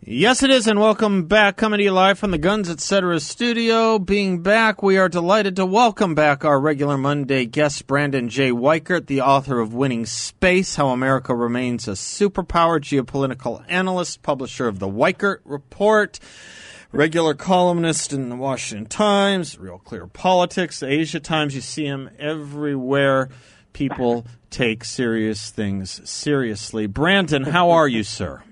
Yes, it is, and welcome back. Coming to you live from the Guns Etc. studio. Being back, we are delighted to welcome back our regular Monday guest, Brandon J. Weichert, the author of Winning Space How America Remains a Superpower, geopolitical analyst, publisher of the Weichert Report, regular columnist in the Washington Times, Real Clear Politics, Asia Times. You see him everywhere. People take serious things seriously. Brandon, how are you, sir?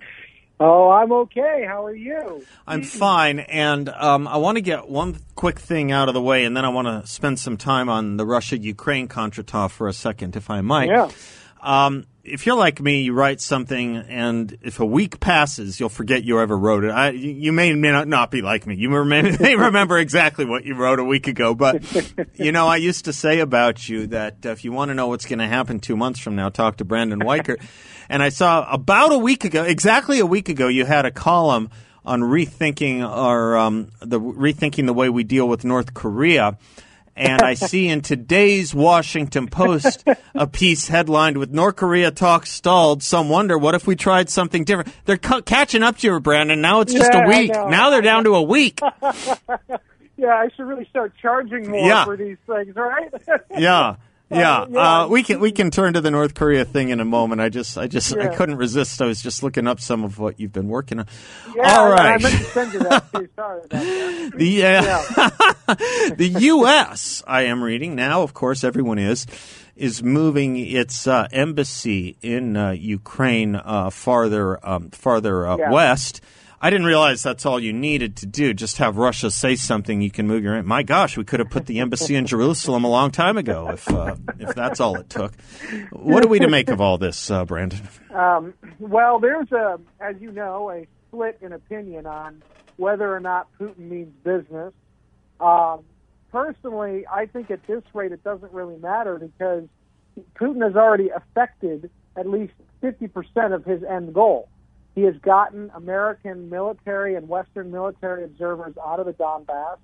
Oh, I'm okay. How are you? I'm fine, and um, I want to get one quick thing out of the way, and then I want to spend some time on the Russia-Ukraine contretemps for a second, if I might. Yeah. Um, if you're like me, you write something, and if a week passes, you'll forget you ever wrote it. I, you may, may not, not be like me. You may, may remember exactly what you wrote a week ago, but you know, I used to say about you that if you want to know what's going to happen two months from now, talk to Brandon Weichert. and I saw about a week ago, exactly a week ago, you had a column on rethinking or um, the rethinking the way we deal with North Korea and I see in today's Washington Post a piece headlined with North Korea talks stalled. Some wonder what if we tried something different. They're catching up to you, Brandon. Now it's just Yeah, a week. Now they're down to a week. Yeah, I should really start charging more Yeah. for these things, right? Yeah. Yeah, Uh, yeah. we can we can turn to the North Korea thing in a moment. I just I just I couldn't resist. I was just looking up some of what you've been working on. yeah, All I- I meant to send you that too. Sorry about that. The uh, the U.S. I am reading now. Of course, everyone is is moving its uh, embassy in uh, Ukraine uh, farther um, farther uh, Yeah. west. I didn't realize that's all you needed to do. Just have Russia say something, you can move your. My gosh, we could have put the embassy in Jerusalem a long time ago if uh, if that's all it took. What are we to make of all this, uh, Brandon? Um, well, there's a, as you know, a split in opinion on whether or not Putin means business. Um, personally, I think at this rate it doesn't really matter because Putin has already affected at least 50% of his end goal. He has gotten American military and Western military observers out of the Donbass,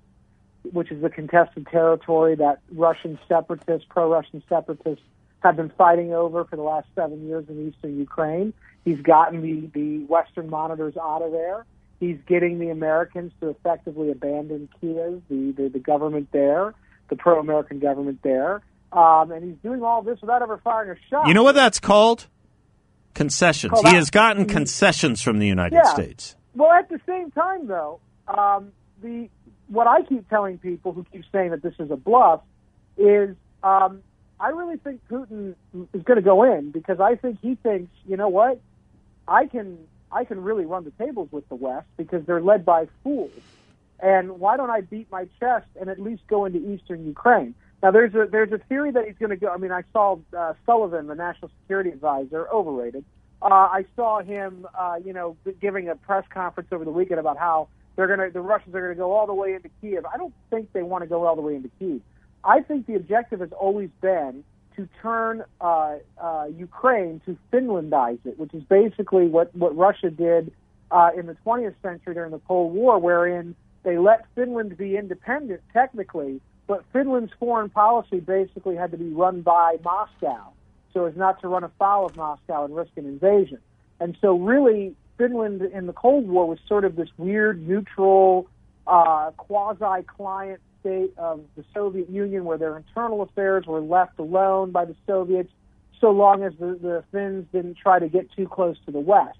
which is the contested territory that Russian separatists, pro-Russian separatists, have been fighting over for the last seven years in eastern Ukraine. He's gotten the, the Western monitors out of there. He's getting the Americans to effectively abandon Kiev, the, the, the government there, the pro-American government there. Um, and he's doing all this without ever firing a shot. You know what that's called? Concessions. He has gotten concessions from the United Yeah. States. Well, at the same time, though, um, the what I keep telling people who keep saying that this is a bluff is um, I really think Putin is going to go in because I think he thinks, you know what, I can I can really run the tables with the West because they're led by fools, and why don't I beat my chest and at least go into eastern Ukraine? Now, there's a there's a theory that he's going to go. I mean, I saw uh, Sullivan, the national security advisor, overrated. Uh, I saw him, uh, you know, giving a press conference over the weekend about how they're going to the Russians are going to go all the way into Kiev. I don't think they want to go all the way into Kiev. I think the objective has always been to turn uh, uh, Ukraine to Finlandize it, which is basically what what Russia did uh, in the 20th century during the Cold War, wherein they let Finland be independent technically, but Finland's foreign policy basically had to be run by Moscow so as not to run afoul of Moscow and risk an invasion. And so, really, Finland in the Cold War was sort of this weird, neutral, uh, quasi client state of the Soviet Union where their internal affairs were left alone by the Soviets so long as the, the Finns didn't try to get too close to the West.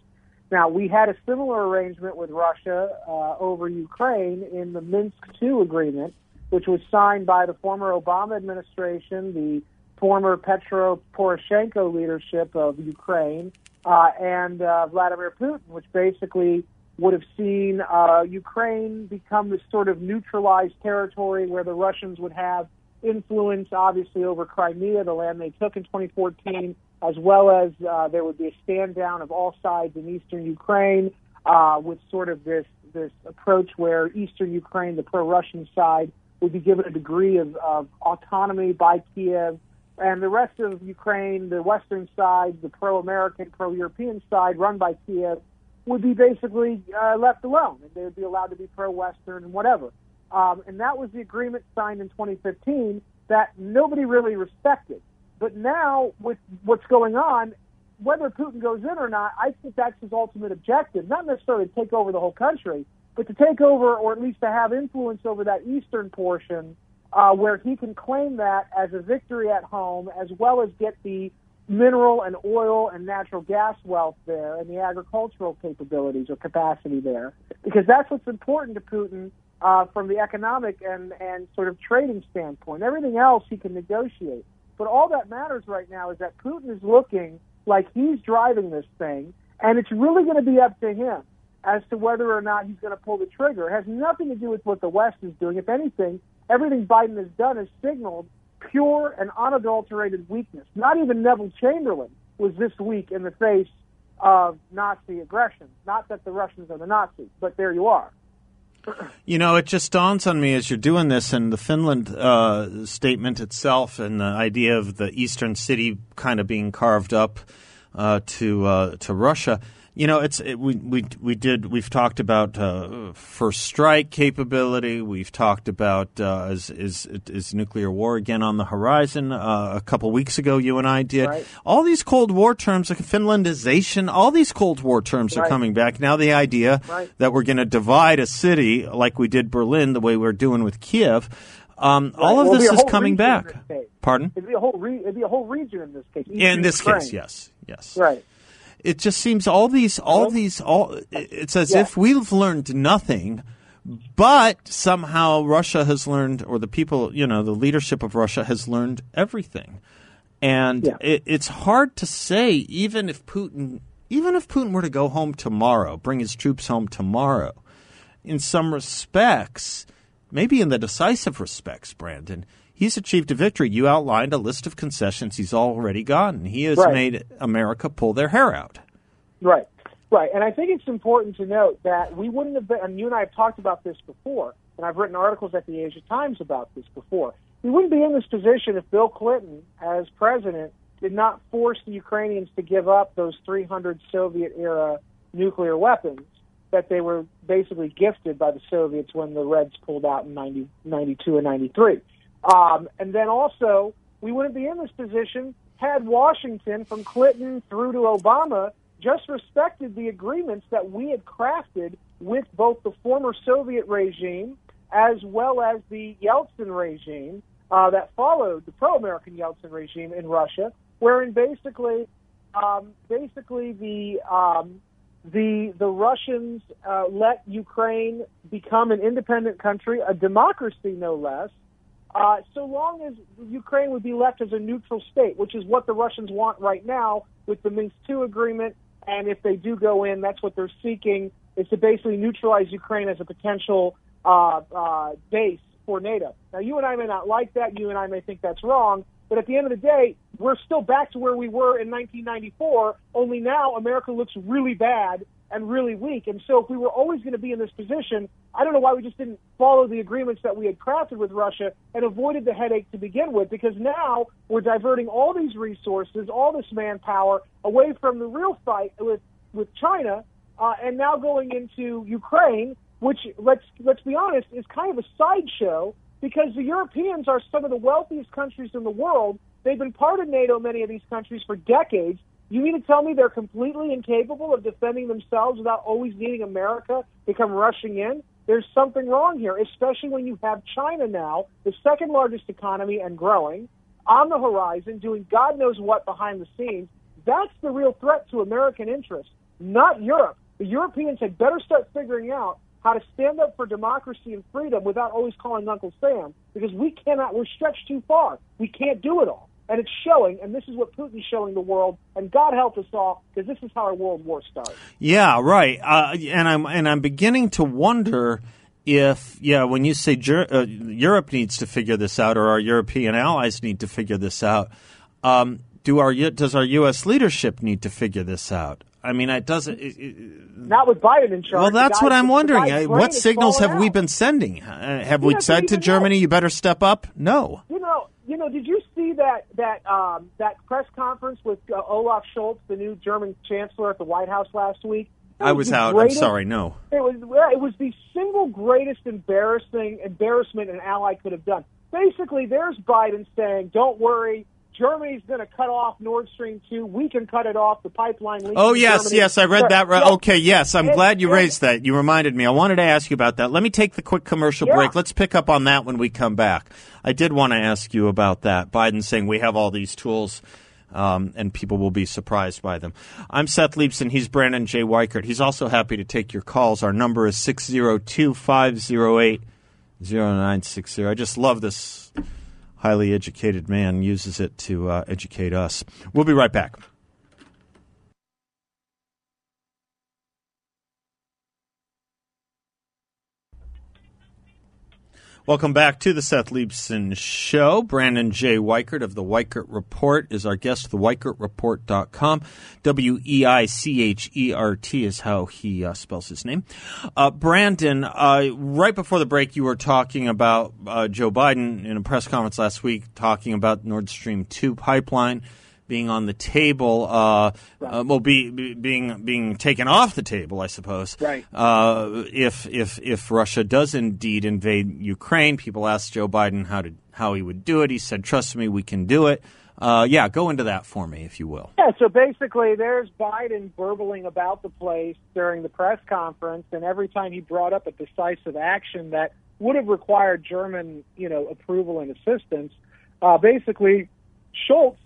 Now, we had a similar arrangement with Russia uh, over Ukraine in the Minsk II agreement, which was signed by the former Obama administration, the former Petro Poroshenko leadership of Ukraine, uh, and uh, Vladimir Putin, which basically would have seen uh, Ukraine become this sort of neutralized territory where the Russians would have influence, obviously, over Crimea, the land they took in 2014, as well as uh, there would be a stand down of all sides in eastern Ukraine. uh, with sort of this this approach where Eastern Ukraine, the pro-Russian side, would be given a degree of, of autonomy by Kiev, and the rest of Ukraine, the Western side, the pro-American, pro-European side, run by Kiev, would be basically uh, left alone, and they would be allowed to be pro-Western and whatever. Um, and that was the agreement signed in 2015 that nobody really respected. But now, with what's going on, whether Putin goes in or not, I think that's his ultimate objective. Not necessarily to take over the whole country, but to take over, or at least to have influence over that eastern portion, uh, where he can claim that as a victory at home, as well as get the mineral and oil and natural gas wealth there and the agricultural capabilities or capacity there. Because that's what's important to Putin uh, from the economic and, and sort of trading standpoint. Everything else he can negotiate. But all that matters right now is that Putin is looking like he's driving this thing, and it's really going to be up to him as to whether or not he's going to pull the trigger. It has nothing to do with what the West is doing. If anything, everything Biden has done has signaled pure and unadulterated weakness. Not even Neville Chamberlain was this weak in the face of Nazi aggression. Not that the Russians are the Nazis, but there you are. You know, it just dawns on me as you're doing this, and the Finland uh, statement itself, and the idea of the eastern city kind of being carved up uh, to uh, to Russia. You know, it's it, we we we did we've talked about uh, first strike capability. We've talked about uh, is, is is nuclear war again on the horizon. Uh, a couple weeks ago, you and I did Right. all these Cold War terms, like Finlandization. All these Cold War terms are coming back now. The idea Right. that we're going to divide a city like we did Berlin, the way we're doing with Kiev. Um, all of Well, this is coming back. Pardon? It'd be a whole re- it'd be a whole region in this case. In this Ukraine. case, yes, yes. Right. It just seems all these, all these, all. It's as Yeah. if we've learned nothing, but somehow Russia has learned, or the people, you know, the leadership of Russia has learned everything, and Yeah. it, it's hard to say, even if Putin, even if Putin were to go home tomorrow, bring his troops home tomorrow, in some respects, maybe in the decisive respects, Brandon, he's achieved a victory. You outlined a list of concessions he's already gotten. He has Right. made America pull their hair out. Right, right. And I think it's important to note that we wouldn't have been, and you and I have talked about this before, and I've written articles at the Asia Times about this before. We wouldn't be in this position if Bill Clinton, as president, did not force the Ukrainians to give up those 300 Soviet era nuclear weapons that they were basically gifted by the Soviets when the Reds pulled out in 90, 92 and 93. Um, and then also, we wouldn't be in this position had Washington, from Clinton through to Obama, just respected the agreements that we had crafted with both the former Soviet regime as well as the Yeltsin regime uh, that followed the pro-American Yeltsin regime in Russia, wherein basically, um, basically the um, the the Russians uh, let Ukraine become an independent country, a democracy no less, uh, so long as Ukraine would be left as a neutral state, which is what the Russians want right now with the Minsk II agreement. And if they do go in, that's what they're seeking is to basically neutralize Ukraine as a potential uh, uh, base for NATO. Now, you and I may not like that. You and I may think that's wrong. But at the end of the day, we're still back to where we were in 1994. Only now America looks really bad and really weak. And so, if we were always going to be in this position, I don't know why we just didn't follow the agreements that we had crafted with Russia and avoided the headache to begin with. Because now we're diverting all these resources, all this manpower away from the real fight with with China, uh, and now going into Ukraine, which let's let's be honest is kind of a sideshow because the Europeans are some of the wealthiest countries in the world. They've been part of NATO, many of these countries, for decades. You mean to tell me they're completely incapable of defending themselves without always needing America to come rushing in? There's something wrong here, especially when you have China now, the second largest economy and growing, on the horizon, doing God knows what behind the scenes. That's the real threat to American interests, not Europe. The Europeans had better start figuring out how to stand up for democracy and freedom without always calling Uncle Sam, because we cannot, we're stretched too far. We can't do it all. And it's showing, and this is what Putin's showing the world, and God help us all, because this is how our world war started. Yeah, right. Uh, and I'm and I'm beginning to wonder if yeah, when you say Ger- uh, Europe needs to figure this out, or our European allies need to figure this out, um, do our does our U.S. leadership need to figure this out? I mean, it doesn't. It, it, Not with Biden in charge. well, that's what I'm wondering. What signals have falling we been sending? Uh, have we Yeah, said to Germany, though- "You better step up"? No. You know, you know. Did you see that that um, that press conference with uh, Olaf Scholz, the new German chancellor, at the White House last week? It I was out. I'm sorry. No. It was it was the single greatest embarrassing embarrassment an ally could have done. Basically, there's Biden saying, "Don't worry, Germany's going to cut off Nord Stream two. We can cut it off. The pipeline." Oh yes, Germany." yes, I read that. Right. Okay, yes, I'm glad you raised that. You reminded me. I wanted to ask you about that. Let me take the quick commercial Yeah. break. Let's pick up on that when we come back. I did want to ask you about that. Biden saying we have all these tools. Um, and people will be surprised by them. I'm Seth Leibsohn. He's Brandon J. Weichert. He's also happy to take your calls. Our number is 602 508 0960. I just love this highly educated man uses it to uh, educate us. We'll be right back. Welcome back to the Seth Leibsohn Show. Brandon J. Weichert of the Weichert Report is our guest, theweichertreport.com. W E I C H E R T is how he uh, spells his name. Uh, Brandon, uh, right before the break, you were talking about uh, Joe Biden in a press conference last week, talking about Nord Stream 2 pipeline being on the table, uh, uh, well, be, be, being being taken off the table, I suppose. Right. Uh, if if if Russia does indeed invade Ukraine, people asked Joe Biden how to how he would do it. He said, "Trust me, we can do it." Uh, yeah, go into that for me, if you will. Yeah, so basically, there's Biden burbling about the place during the press conference, and every time he brought up a decisive action that would have required German, you know, approval and assistance, uh, basically, Scholz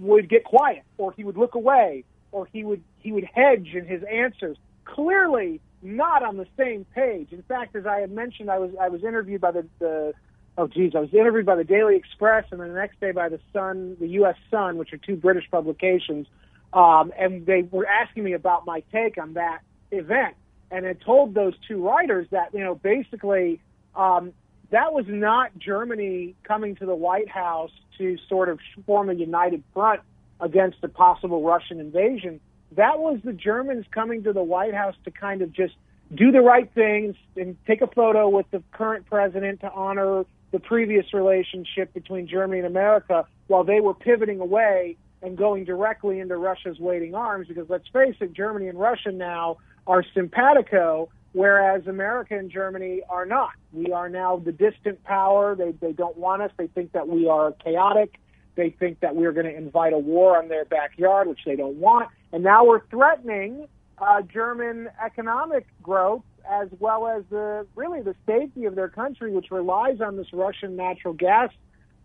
would get quiet, or he would look away, or he would he would hedge in his answers. Clearly, not on the same page. In fact, as I had mentioned, I was I was interviewed by the, the oh geez, I was interviewed by the Daily Express and then the next day by the Sun, the U.S. Sun, which are two British publications, um, and they were asking me about my take on that event, and I told those two writers that you know basically um, that was not Germany coming to the White House to sort of form a united front against a possible Russian invasion. That was the Germans coming to the White House to kind of just do the right things and take a photo with the current president to honor the previous relationship between Germany and America while they were pivoting away and going directly into Russia's waiting arms because let's face it, Germany and Russia now are simpatico, whereas America and Germany are not. We are now the distant power. They they don't want us. They think that we are chaotic. They think that we're going to invite a war on their backyard, which they don't want. And now we're threatening uh, German economic growth as well as the really the safety of their country, which relies on this Russian natural gas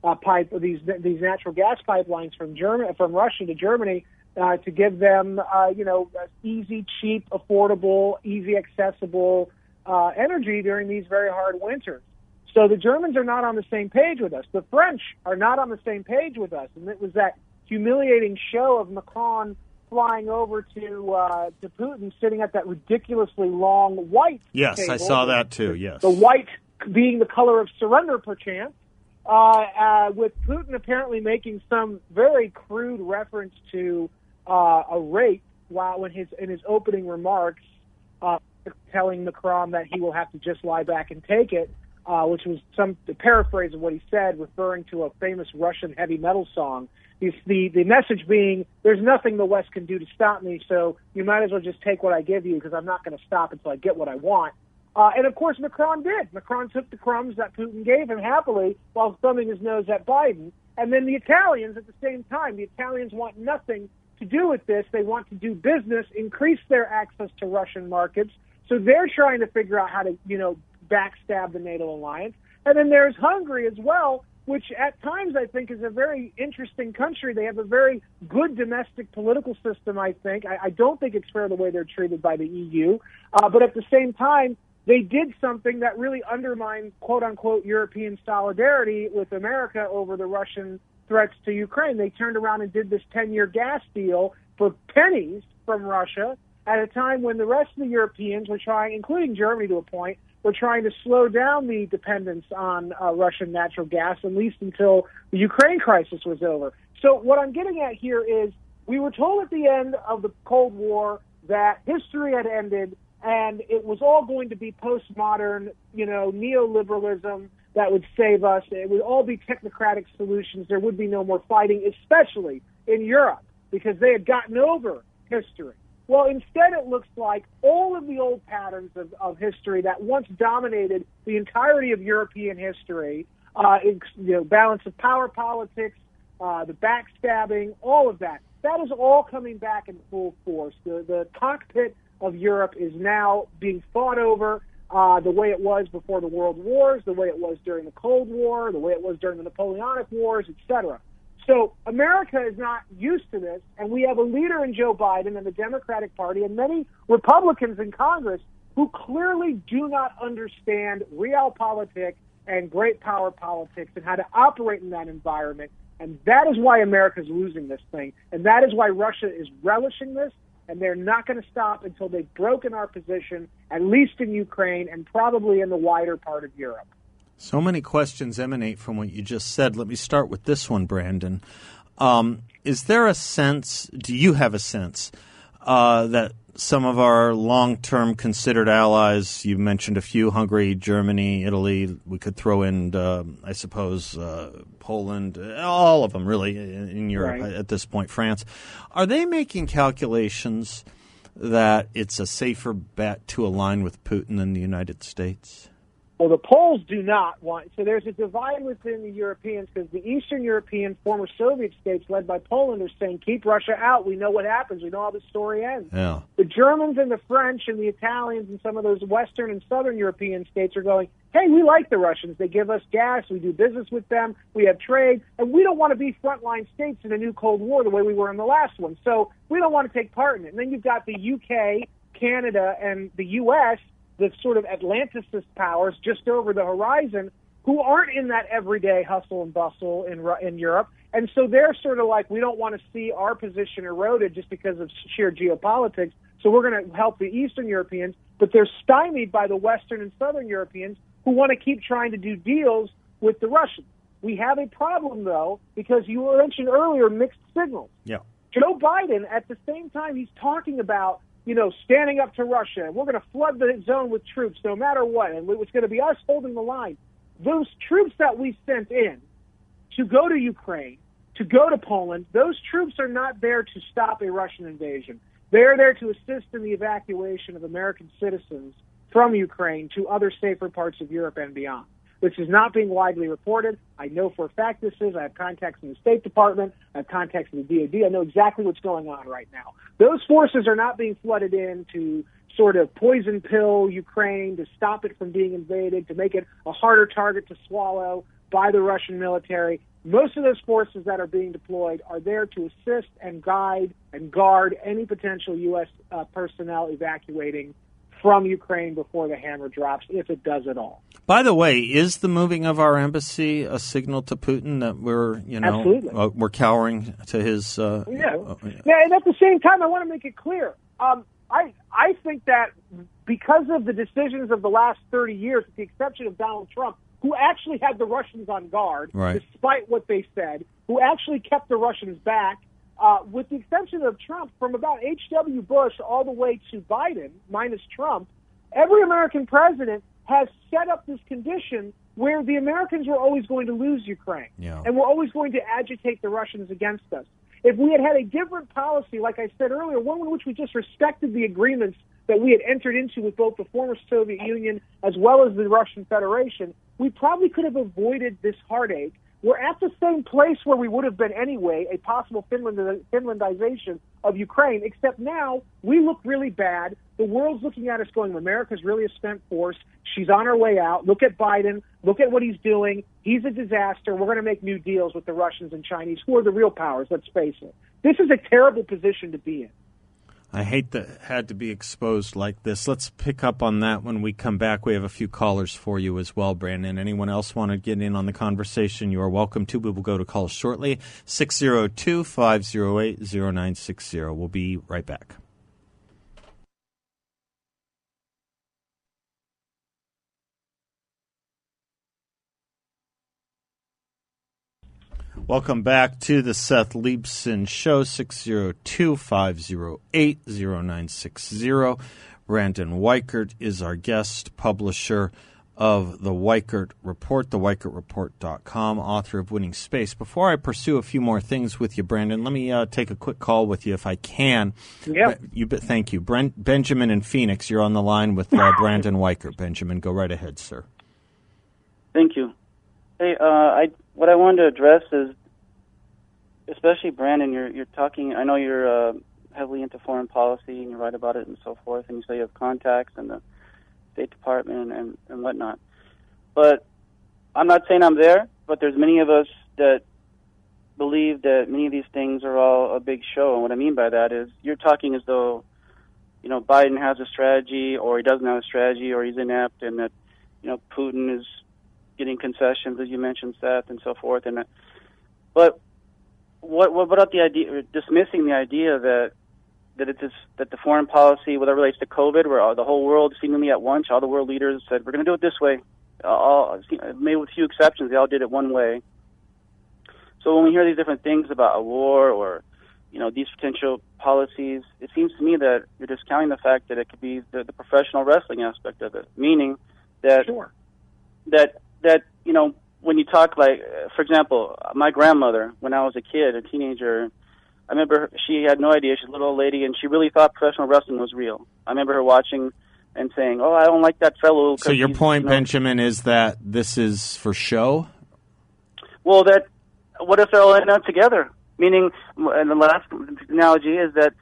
uh, pipe, these these natural gas pipelines from Germany from Russia to Germany uh, to give them, uh, you know, easy, cheap, affordable, easy accessible uh, energy during these very hard winters. So the Germans are not on the same page with us. The French are not on the same page with us, and it was that humiliating show of Macron flying over to uh, to Putin, sitting at that ridiculously long white. Yes, I saw that too. Yes. The white being the color of surrender, perchance. Uh, uh, with Putin apparently making some very crude reference to uh, a rape while in his in his opening remarks, uh, telling Macron that he will have to just lie back and take it, uh, which was some the paraphrase of what he said, referring to a famous Russian heavy metal song. The, the the message being, "There's nothing the West can do to stop me, so you might as well just take what I give you because I'm not going to stop until I get what I want." Uh, and of course, Macron did. Macron took the crumbs that Putin gave him happily while thumbing his nose at Biden. And then the Italians at the same time. The Italians want nothing to do with this. They want to do business, increase their access to Russian markets. So they're trying to figure out how to, you know, backstab the NATO alliance. And then there's Hungary as well, which at times I think is a very interesting country. They have a very good domestic political system, I think. I, I don't think it's fair the way they're treated by the EU. Uh, but at the same time, they did something that really undermined quote unquote European solidarity with America over the Russian threats to Ukraine. They turned around and did this 10 year gas deal for pennies from Russia at a time when the rest of the Europeans were trying, including Germany to a point, were trying to slow down the dependence on uh, Russian natural gas, at least until the Ukraine crisis was over. So what I'm getting at here is we were told at the end of the Cold War that history had ended and it was all going to be postmodern, you know, neoliberalism that would save us. It would all be technocratic solutions. There would be no more fighting, especially in Europe, because they had gotten over history. Well, instead, it looks like all of the old patterns of, of history that once dominated the entirety of European history, uh, you know, balance of power politics, uh, the backstabbing, all of that, that is all coming back in full force. The, the cockpit of Europe is now being fought over uh, the way it was before the World Wars, the way it was during the Cold War, the way it was during the Napoleonic Wars, etc. So America is not used to this, and we have a leader in Joe Biden and the Democratic Party and many Republicans in Congress who clearly do not understand realpolitik and great power politics and how to operate in that environment. And that is why America is losing this thing. And that is why Russia is relishing this and they're not going to stop until they've broken our position, at least in Ukraine and probably in the wider part of Europe. So many questions emanate from what you just said. Let me start with this one, Brandon. Um, is there a sense, do you have a sense, uh, that some of our long term considered allies, you mentioned a few Hungary, Germany, Italy, we could throw in, uh, I suppose, uh, Poland, all of them really in Europe right. at this point, France. Are they making calculations that it's a safer bet to align with Putin than the United States? Well, the Poles do not want. So there's a divide within the Europeans because the Eastern European former Soviet states, led by Poland, are saying, "Keep Russia out. We know what happens. We know how the story ends." Yeah. The Germans and the French and the Italians and some of those Western and Southern European states are going, "Hey, we like the Russians. They give us gas. We do business with them. We have trade, and we don't want to be frontline states in a new Cold War the way we were in the last one. So we don't want to take part in it." And then you've got the UK, Canada, and the U.S the sort of Atlanticist powers just over the horizon who aren't in that everyday hustle and bustle in in Europe, and so they're sort of like we don't want to see our position eroded just because of sheer geopolitics. So we're going to help the Eastern Europeans, but they're stymied by the Western and Southern Europeans who want to keep trying to do deals with the Russians. We have a problem though because you mentioned earlier mixed signals. Yeah. Joe Biden, at the same time, he's talking about you know, standing up to Russia, and we're going to flood the zone with troops no matter what, and it's going to be us holding the line. Those troops that we sent in to go to Ukraine, to go to Poland, those troops are not there to stop a Russian invasion. They're there to assist in the evacuation of American citizens from Ukraine to other safer parts of Europe and beyond. This is not being widely reported. I know for a fact this is. I have contacts in the State Department. I have contacts in the DoD. I know exactly what's going on right now. Those forces are not being flooded in to sort of poison pill Ukraine to stop it from being invaded, to make it a harder target to swallow by the Russian military. Most of those forces that are being deployed are there to assist and guide and guard any potential U.S. Uh, personnel evacuating from Ukraine before the hammer drops, if it does at all. By the way, is the moving of our embassy a signal to Putin that we're, you know, uh, we're cowering to his? Uh, yeah. Uh, yeah, and at the same time, I want to make it clear. Um, I I think that because of the decisions of the last thirty years, with the exception of Donald Trump, who actually had the Russians on guard, right. despite what they said, who actually kept the Russians back uh, with the exception of Trump, from about H.W. Bush all the way to Biden, minus Trump, every American president has set up this condition where the Americans were always going to lose Ukraine. Yeah. And we're always going to agitate the Russians against us. If we had had a different policy, like I said earlier, one in which we just respected the agreements that we had entered into with both the former Soviet Union as well as the Russian Federation, we probably could have avoided this heartache we're at the same place where we would have been anyway, a possible Finland, Finlandization of Ukraine, except now we look really bad. The world's looking at us going, America's really a spent force. She's on her way out. Look at Biden. Look at what he's doing. He's a disaster. We're going to make new deals with the Russians and Chinese, who are the real powers, let's face it. This is a terrible position to be in. I hate that had to be exposed like this. Let's pick up on that when we come back. We have a few callers for you as well, Brandon. Anyone else want to get in on the conversation? You are welcome to. We will go to calls shortly. 602 508 0960. We'll be right back. Welcome back to the Seth Leibsohn Show, 602 508 0960. Brandon Weichert is our guest, publisher of the Weichert Report, theweichertreport.com, author of Winning Space. Before I pursue a few more things with you, Brandon, let me uh, take a quick call with you if I can. Yeah. You, thank you. Brent, Benjamin and Phoenix, you're on the line with uh, Brandon Weichert. Benjamin, go right ahead, sir. Thank you. Hey, uh, I what I wanted to address is, especially Brandon, you're you're talking. I know you're uh, heavily into foreign policy and you write about it and so forth, and you say you have contacts in the State Department and and whatnot. But I'm not saying I'm there, but there's many of us that believe that many of these things are all a big show. And what I mean by that is you're talking as though, you know, Biden has a strategy or he doesn't have a strategy or he's inept and that, you know, Putin is getting concessions, as you mentioned, Seth, and so forth. And but what what about the idea dismissing the idea that that it's that the foreign policy, whether it relates to COVID, where the whole world seemingly at once, all the world leaders said we're going to do it this way. All maybe with a few exceptions, they all did it one way. So when we hear these different things about a war or you know these potential policies, it seems to me that you're discounting the fact that it could be the, the professional wrestling aspect of it, meaning that Sure. that that you know when you talk like for example my grandmother when i was a kid a teenager i remember her, she had no idea she's a little old lady and she really thought professional wrestling was real i remember her watching and saying oh i don't like that fellow." So your point, you know, Benjamin, is that this is for show? well that what if they're all in together meaning and the last analogy is that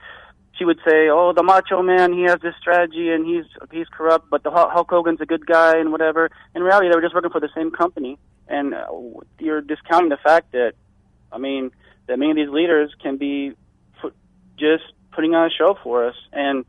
she would say, "Oh, the Macho Man, he has this strategy and he's he's corrupt, but the Hulk Hogan's a good guy and whatever." In reality, they were just working for the same company, and uh, you're discounting the fact that, I mean, that many of these leaders can be put, just putting on a show for us, and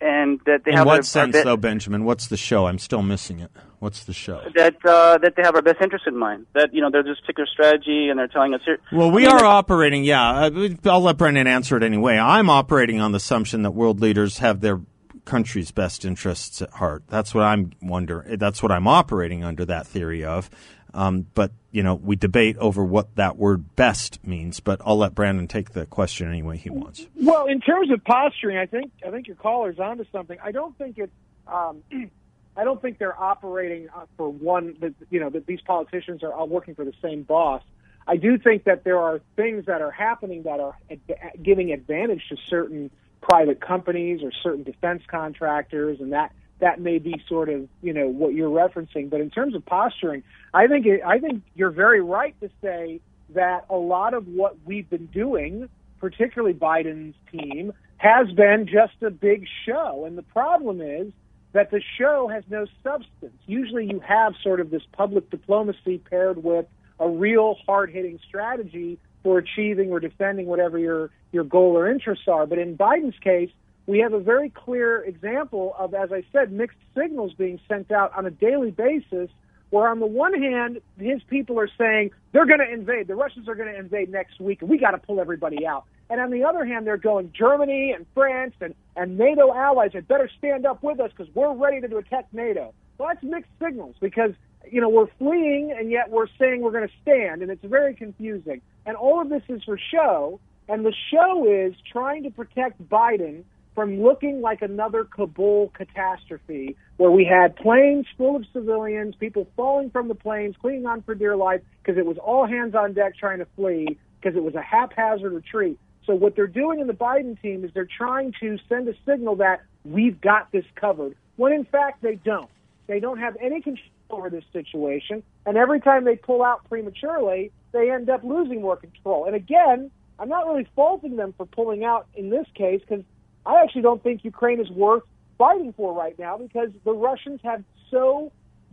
and that they In have what a, sense, though, Benjamin? What's the show? I'm still missing it. What's the show? that uh, that they have our best interest in mind. That you know, there's this particular strategy, and they're telling us here. Well, we I mean, are operating, yeah. uh, I'll let Brendan answer it anyway. I'm operating on the assumption that world leaders have their country's best interests at heart. That's what I'm wonder. That's what I'm operating under that theory of. Um, but you know, we debate over what that word "best" means. But I'll let Brandon take the question any way he wants. Well, in terms of posturing, I think I think your caller's onto something. I don't think it's. Um, I don't think they're operating uh, for one. That you know that these politicians are all working for the same boss. I do think that there are things that are happening that are ad- giving advantage to certain private companies or certain defense contractors, and that that may be sort of you know what you're referencing. But in terms of posturing, I think it, I think you're very right to say that a lot of what we've been doing, particularly Biden's team, has been just a big show. And the problem is that the show has no substance. Usually you have sort of this public diplomacy paired with a real hard hitting strategy for achieving or defending whatever your, your goal or interests are. But in Biden's case, we have a very clear example of, as I said, mixed signals being sent out on a daily basis where on the one hand, his people are saying they're going to invade, the Russians are going to invade next week, and we got to pull everybody out. And on the other hand, they're going Germany and France and, and NATO allies had better stand up with us because we're ready to attack NATO. Well, that's mixed signals because you know we're fleeing and yet we're saying we're going to stand, and it's very confusing. And all of this is for show, and the show is trying to protect Biden from looking like another Kabul catastrophe where we had planes full of civilians, people falling from the planes, clinging on for dear life because it was all hands on deck trying to flee because it was a haphazard retreat. So what they're doing in the Biden team is they're trying to send a signal that we've got this covered, when in fact they don't. They don't have any control over this situation, and every time they pull out prematurely, they end up losing more control. And again, I'm not really faulting them for pulling out in this case because I actually don't think Ukraine is worth fighting for right now because the Russians have so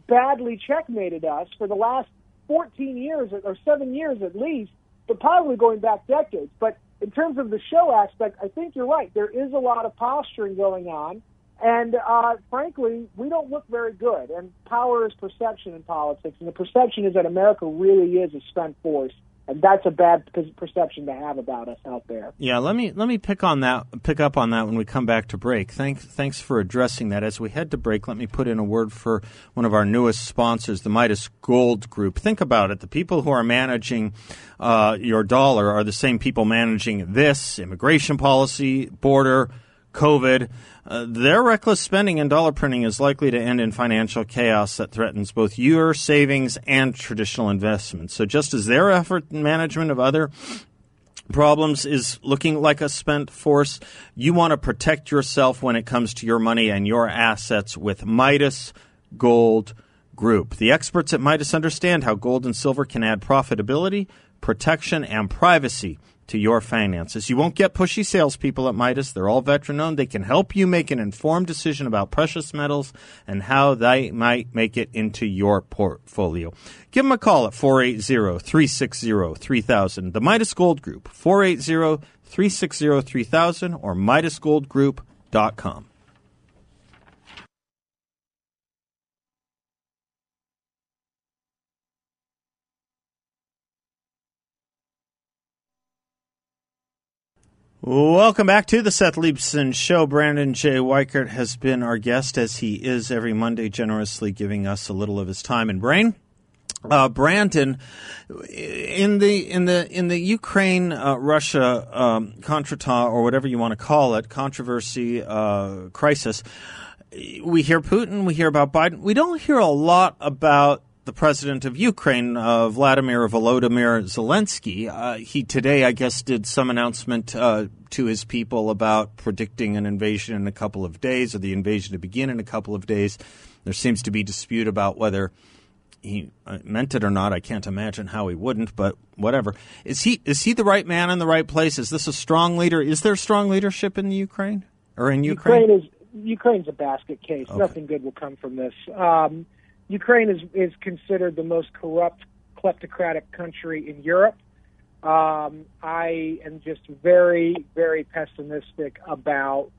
badly checkmated us for the last 14 years or seven years at least, but probably going back decades. But in terms of the show aspect, I think you're right. There is a lot of posturing going on. And uh, frankly, we don't look very good. And power is perception in politics. And the perception is that America really is a spent force. And that's a bad perception to have about us out there. Yeah, let me let me pick on that, pick up on that when we come back to break. Thanks, thanks for addressing that. As we head to break, let me put in a word for one of our newest sponsors, the Midas Gold Group. Think about it: the people who are managing uh, your dollar are the same people managing this immigration policy, border, COVID. Uh, their reckless spending and dollar printing is likely to end in financial chaos that threatens both your savings and traditional investments. So, just as their effort and management of other problems is looking like a spent force, you want to protect yourself when it comes to your money and your assets with Midas Gold Group. The experts at Midas understand how gold and silver can add profitability, protection, and privacy to your finances. You won't get pushy salespeople at Midas. They're all veteran owned. They can help you make an informed decision about precious metals and how they might make it into your portfolio. Give them a call at 480 360 3000. The Midas Gold Group, 480 360 3000 or MidasGoldGroup.com. Welcome back to the Seth Leibsohn Show. Brandon J. Weichert has been our guest, as he is every Monday, generously giving us a little of his time and brain. Uh, Brandon, in the in the in the Ukraine uh, Russia um, contretemps or whatever you want to call it, controversy uh, crisis, we hear Putin, we hear about Biden. We don't hear a lot about the president of Ukraine, uh, Vladimir Volodymyr Zelensky. Uh, he today, I guess, did some announcement uh, to his people about predicting an invasion in a couple of days, or the invasion to begin in a couple of days. There seems to be dispute about whether he uh, meant it or not. I can't imagine how he wouldn't, but whatever. Is he is he the right man in the right place? Is this a strong leader? Is there strong leadership in the Ukraine or in Ukraine? Ukraine is Ukraine's a basket case. Okay. Nothing good will come from this. Um, Ukraine is is considered the most corrupt, kleptocratic country in Europe. Um, I am just very, very pessimistic about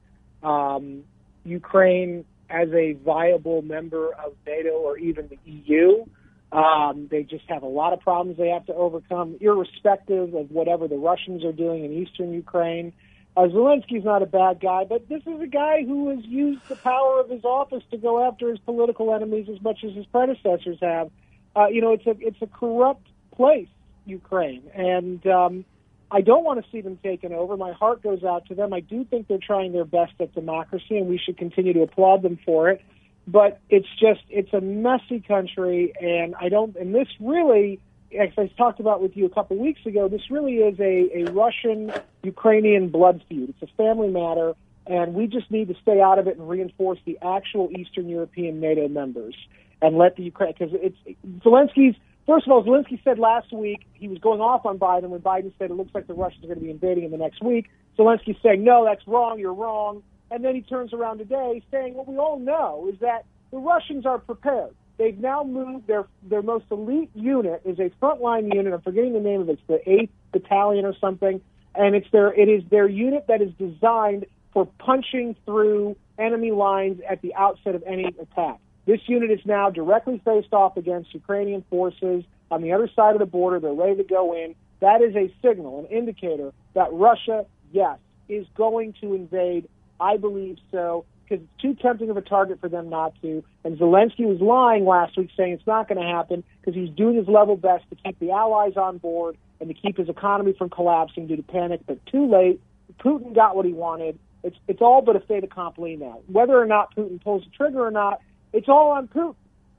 um, Ukraine as a viable member of NATO or even the EU. Um, they just have a lot of problems they have to overcome, irrespective of whatever the Russians are doing in eastern Ukraine. Uh, Zelensky's not a bad guy, but this is a guy who has used the power of his office to go after his political enemies as much as his predecessors have. Uh, you know, it's a it's a corrupt place, Ukraine, and um, I don't want to see them taken over. My heart goes out to them. I do think they're trying their best at democracy, and we should continue to applaud them for it. But it's just it's a messy country, and I don't. And this really as I talked about with you a couple weeks ago, this really is a, a Russian Ukrainian blood feud. It's a family matter, and we just need to stay out of it and reinforce the actual Eastern European NATO members and let the Ukraine because it's Zelensky's. First of all, Zelensky said last week he was going off on Biden when Biden said it looks like the Russians are going to be invading in the next week. Zelensky's saying no, that's wrong, you're wrong, and then he turns around today saying what we all know is that the Russians are prepared. They've now moved their their most elite unit is a frontline unit. I'm forgetting the name of it. It's the Eighth Battalion or something, and it's their it is their unit that is designed for punching through enemy lines at the outset of any attack. This unit is now directly faced off against Ukrainian forces on the other side of the border. They're ready to go in. That is a signal, an indicator that Russia, yes, is going to invade. I believe so because it's too tempting of a target for them not to. And Zelensky was lying last week saying it's not going to happen because he's doing his level best to keep the allies on board and to keep his economy from collapsing due to panic. But too late. Putin got what he wanted. It's it's all but a fait accompli now. Whether or not Putin pulls the trigger or not, it's all on Putin.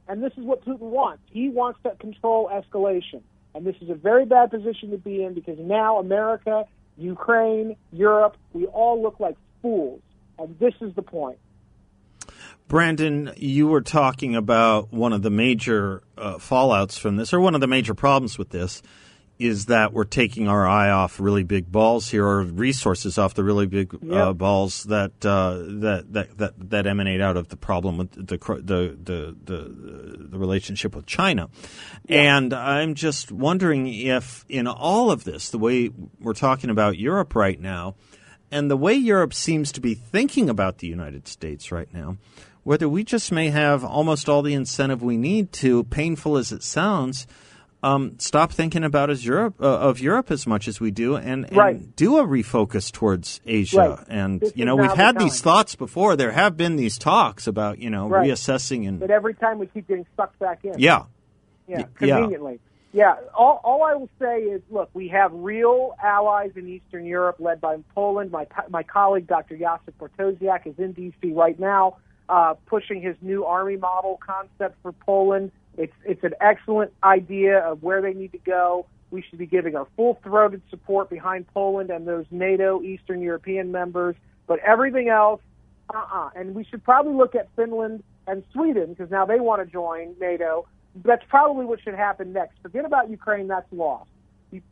And this is what Putin wants. He wants to control escalation. And this is a very bad position to be in because now America, Ukraine, Europe, we all look like fools and this is the point. Brandon, you were talking about one of the major uh, fallouts from this, or one of the major problems with this, is that we're taking our eye off really big balls here, or resources off the really big uh, yep. uh, balls that, uh, that that that that emanate out of the problem with the the the the, the relationship with China. Yep. And I'm just wondering if, in all of this, the way we're talking about Europe right now and the way Europe seems to be thinking about the United States right now, whether we just may have almost all the incentive we need to, painful as it sounds, um, stop thinking about as Europe uh, of Europe as much as we do, and, and Right. do a refocus towards Asia. Right. And This you know, we've had these thoughts before. There have been these talks about you know Right. reassessing and But every time we keep getting sucked back in. yeah, yeah. conveniently. Yeah. All, all I will say is, look, we have real allies in Eastern Europe, led by Poland. My my colleague, Dr. Jacek Bartosiak, is in D.C. right now, uh, pushing his new army model concept for Poland. It's it's an excellent idea of where they need to go. We should be giving our full-throated support behind Poland and those NATO Eastern European members. But everything else, uh-uh. And we should probably look at Finland and Sweden because now they want to join NATO. That's probably what should happen next. Forget about Ukraine; that's lost.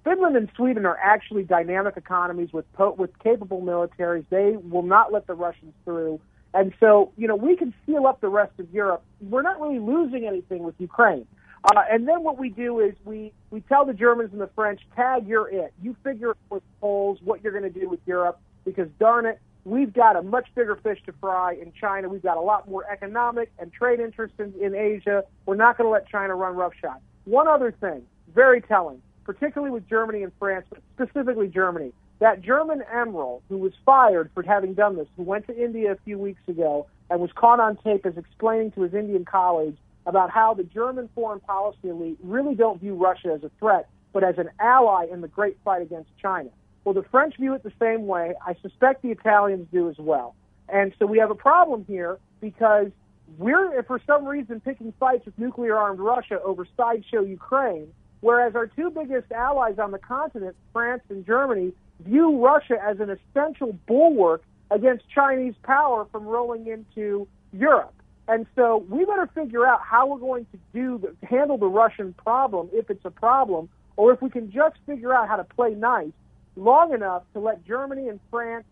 Finland and Sweden are actually dynamic economies with po- with capable militaries. They will not let the Russians through, and so you know we can seal up the rest of Europe. We're not really losing anything with Ukraine. Uh, and then what we do is we we tell the Germans and the French, tag you're it. You figure with Poles what you're going to do with Europe because darn it, we've got a much bigger fish to fry in China. We've got a lot more economic and trade interests in, in Asia. We're not going to let China run roughshod. One other thing, very telling, particularly with Germany and France, but specifically Germany. That German admiral who was fired for having done this, who went to India a few weeks ago and was caught on tape as explaining to his Indian colleagues about how the German foreign policy elite really don't view Russia as a threat, but as an ally in the great fight against China. Well, the French view it the same way. I suspect the Italians do as well. And so we have a problem here because we're, for some reason, picking fights with nuclear armed Russia over sideshow Ukraine, whereas our two biggest allies on the continent, France and Germany, view Russia as an essential bulwark against Chinese power from rolling into Europe. And so we better figure out how we're going to do the, handle the Russian problem if it's a problem, or if we can just figure out how to play nice long enough to let Germany and France,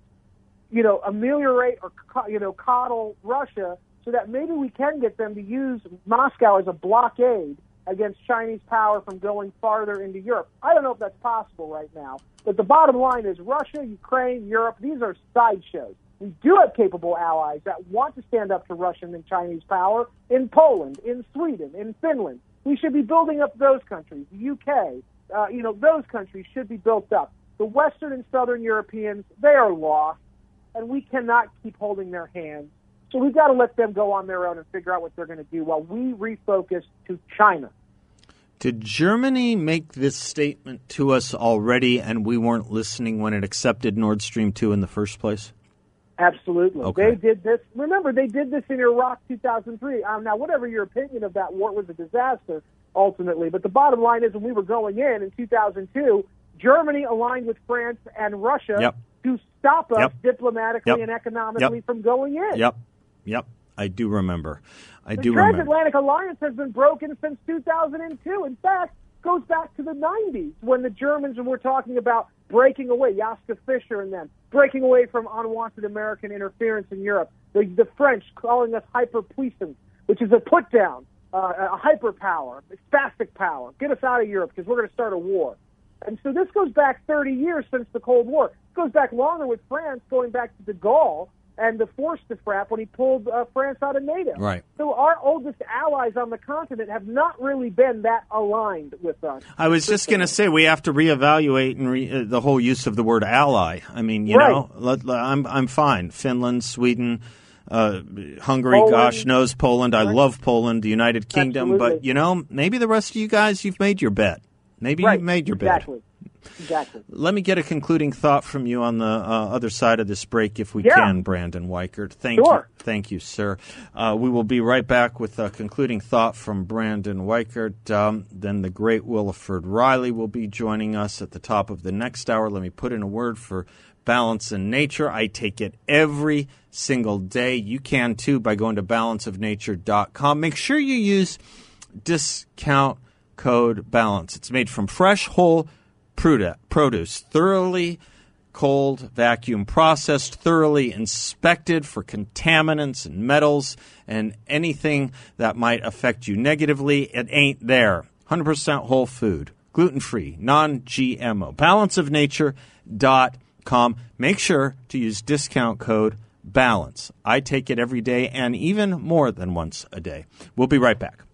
you know, ameliorate or you know coddle Russia, so that maybe we can get them to use Moscow as a blockade against Chinese power from going farther into Europe. I don't know if that's possible right now, but the bottom line is Russia, Ukraine, Europe, these are sideshows. We do have capable allies that want to stand up to Russian and Chinese power in Poland, in Sweden, in Finland. We should be building up those countries. The UK, uh, you know, those countries should be built up. The Western and Southern Europeans, they are lost, and we cannot keep holding their hands. So we've got to let them go on their own and figure out what they're going to do while we refocus to China. Did Germany make this statement to us already, and we weren't listening when it accepted Nord Stream two in the first place? Absolutely. Okay. They did this. Remember, they did this in Iraq 2003. Um, now, whatever your opinion of that war, it was a disaster ultimately. But the bottom line is, when we were going in in 2002, Germany aligned with France and Russia Yep. to stop us Yep. diplomatically Yep. and economically from going in. Yep, yep. I do remember. I The do remember. The transatlantic alliance has been broken since 2002. In fact, goes back to the 90s when the Germans were talking about breaking away, Joschka Fischer and them, breaking away from unwanted American interference in Europe. The, the French calling us hyperpuissance, which is a put down, uh, a hyperpower, a spastic power. Get us out of Europe because we're going to start a war. And so this goes back 30 years since the Cold War. It goes back longer with France, going back to de Gaulle and the force de frappe when he pulled uh, France out of NATO. Right. So our oldest allies on the continent have not really been that aligned with us. I was just going to say we have to reevaluate and re, uh, the whole use of the word ally. I mean, you Right. know, let, let- I'm I'm fine. Finland, Sweden, uh, Hungary, Poland. gosh knows Poland. I love Poland, the United Kingdom, but you know, maybe the rest of you guys, you've made your bet. Maybe right. you've made your bet. Exactly. Exactly. Let me get a concluding thought from you on the uh, other side of this break, if we Yeah. can, Brandon Weichert. Thank Sure. you, thank you, sir. Uh, we will be right back with a concluding thought from Brandon Weichert. Um, then the great Wilfred Reilly will be joining us at the top of the next hour. Let me put in a word for balance in nature. I take it every single day. You can too by going to balanceofnature.com. Make sure you use discount code balance. It's made from fresh, whole produce, thoroughly cold, vacuum processed, thoroughly inspected for contaminants and metals and anything that might affect you negatively. It ain't there. 100% whole food, gluten free, non GMO. Balanceofnature.com. Make sure to use discount code BALANCE. I take it every day and even more than once a day. We'll be right back.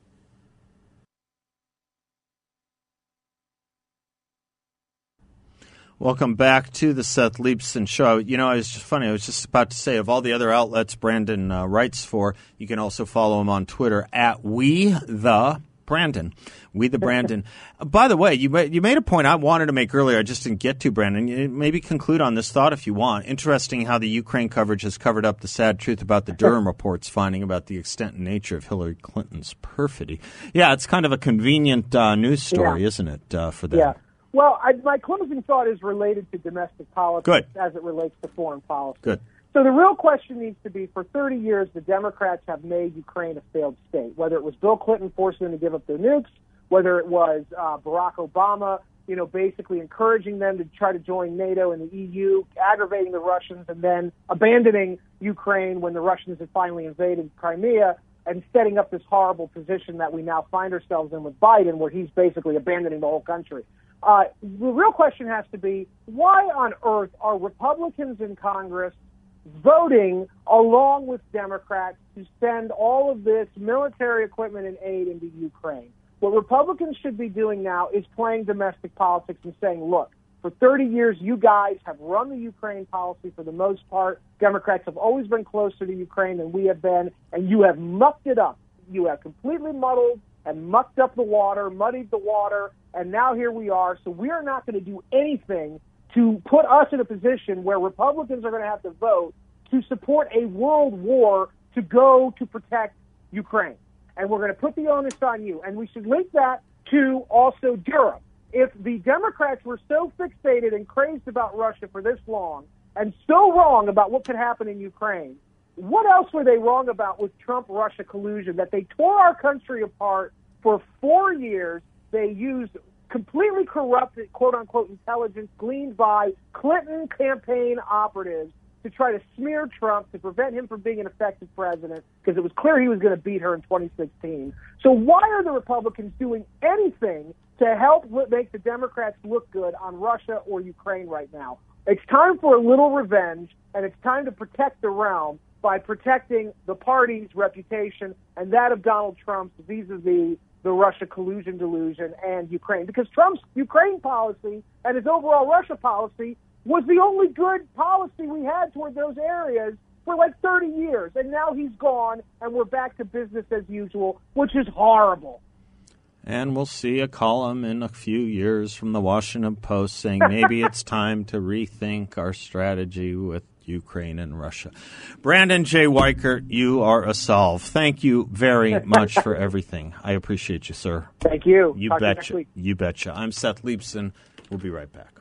Welcome back to the Seth Leibsohn Show. You know, I was just funny. I was just about to say, of all the other outlets Brandon uh, writes for, you can also follow him on Twitter at we the Brandon. We the Brandon. By the way, you made, you made a point I wanted to make earlier. I just didn't get to, Brandon. Maybe conclude on this thought if you want. Interesting how the Ukraine coverage has covered up the sad truth about the Durham reports finding about the extent and nature of Hillary Clinton's perfidy. Yeah, it's kind of a convenient uh, news story, Yeah. isn't it, uh, for them? Yeah. Well, I, my closing thought is related to domestic politics Good. as it relates to foreign policy. Good. So the real question needs to be: for 30 years, the Democrats have made Ukraine a failed state. Whether it was Bill Clinton forcing them to give up their nukes, whether it was uh, Barack Obama, you know, basically encouraging them to try to join NATO and the EU, aggravating the Russians, and then abandoning Ukraine when the Russians had finally invaded Crimea, and setting up this horrible position that we now find ourselves in with Biden, where he's basically abandoning the whole country. Uh, the real question has to be why on earth are Republicans in Congress voting along with Democrats to send all of this military equipment and aid into Ukraine? What Republicans should be doing now is playing domestic politics and saying, look, for 30 years, you guys have run the Ukraine policy for the most part. Democrats have always been closer to Ukraine than we have been, and you have mucked it up. You have completely muddled and mucked up the water, muddied the water, and now here we are. So we are not going to do anything to put us in a position where Republicans are going to have to vote to support a world war to go to protect Ukraine. And we're going to put the onus on you. And we should link that to also Durham. If the Democrats were so fixated and crazed about Russia for this long and so wrong about what could happen in Ukraine, what else were they wrong about with Trump Russia collusion that they tore our country apart for four years? They used completely corrupted, quote unquote, intelligence gleaned by Clinton campaign operatives to try to smear Trump to prevent him from being an effective president because it was clear he was going to beat her in 2016. So why are the Republicans doing anything to help make the Democrats look good on Russia or Ukraine right now? It's time for a little revenge, and it's time to protect the realm by protecting the party's reputation and that of Donald Trump's vis-a-vis the Russia collusion delusion and Ukraine. Because Trump's Ukraine policy and his overall Russia policy was the only good policy we had toward those areas for like 30 years. And now he's gone, and we're back to business as usual, which is horrible. And we'll see a column in a few years from the Washington Post saying maybe it's time to rethink our strategy with Ukraine and Russia. Brandon J. Weichert, you are a solve. Thank you very much for everything. I appreciate you, sir. Thank you. You Talk you betcha. week. You betcha. I'm Seth Leibsohn. We'll be right back.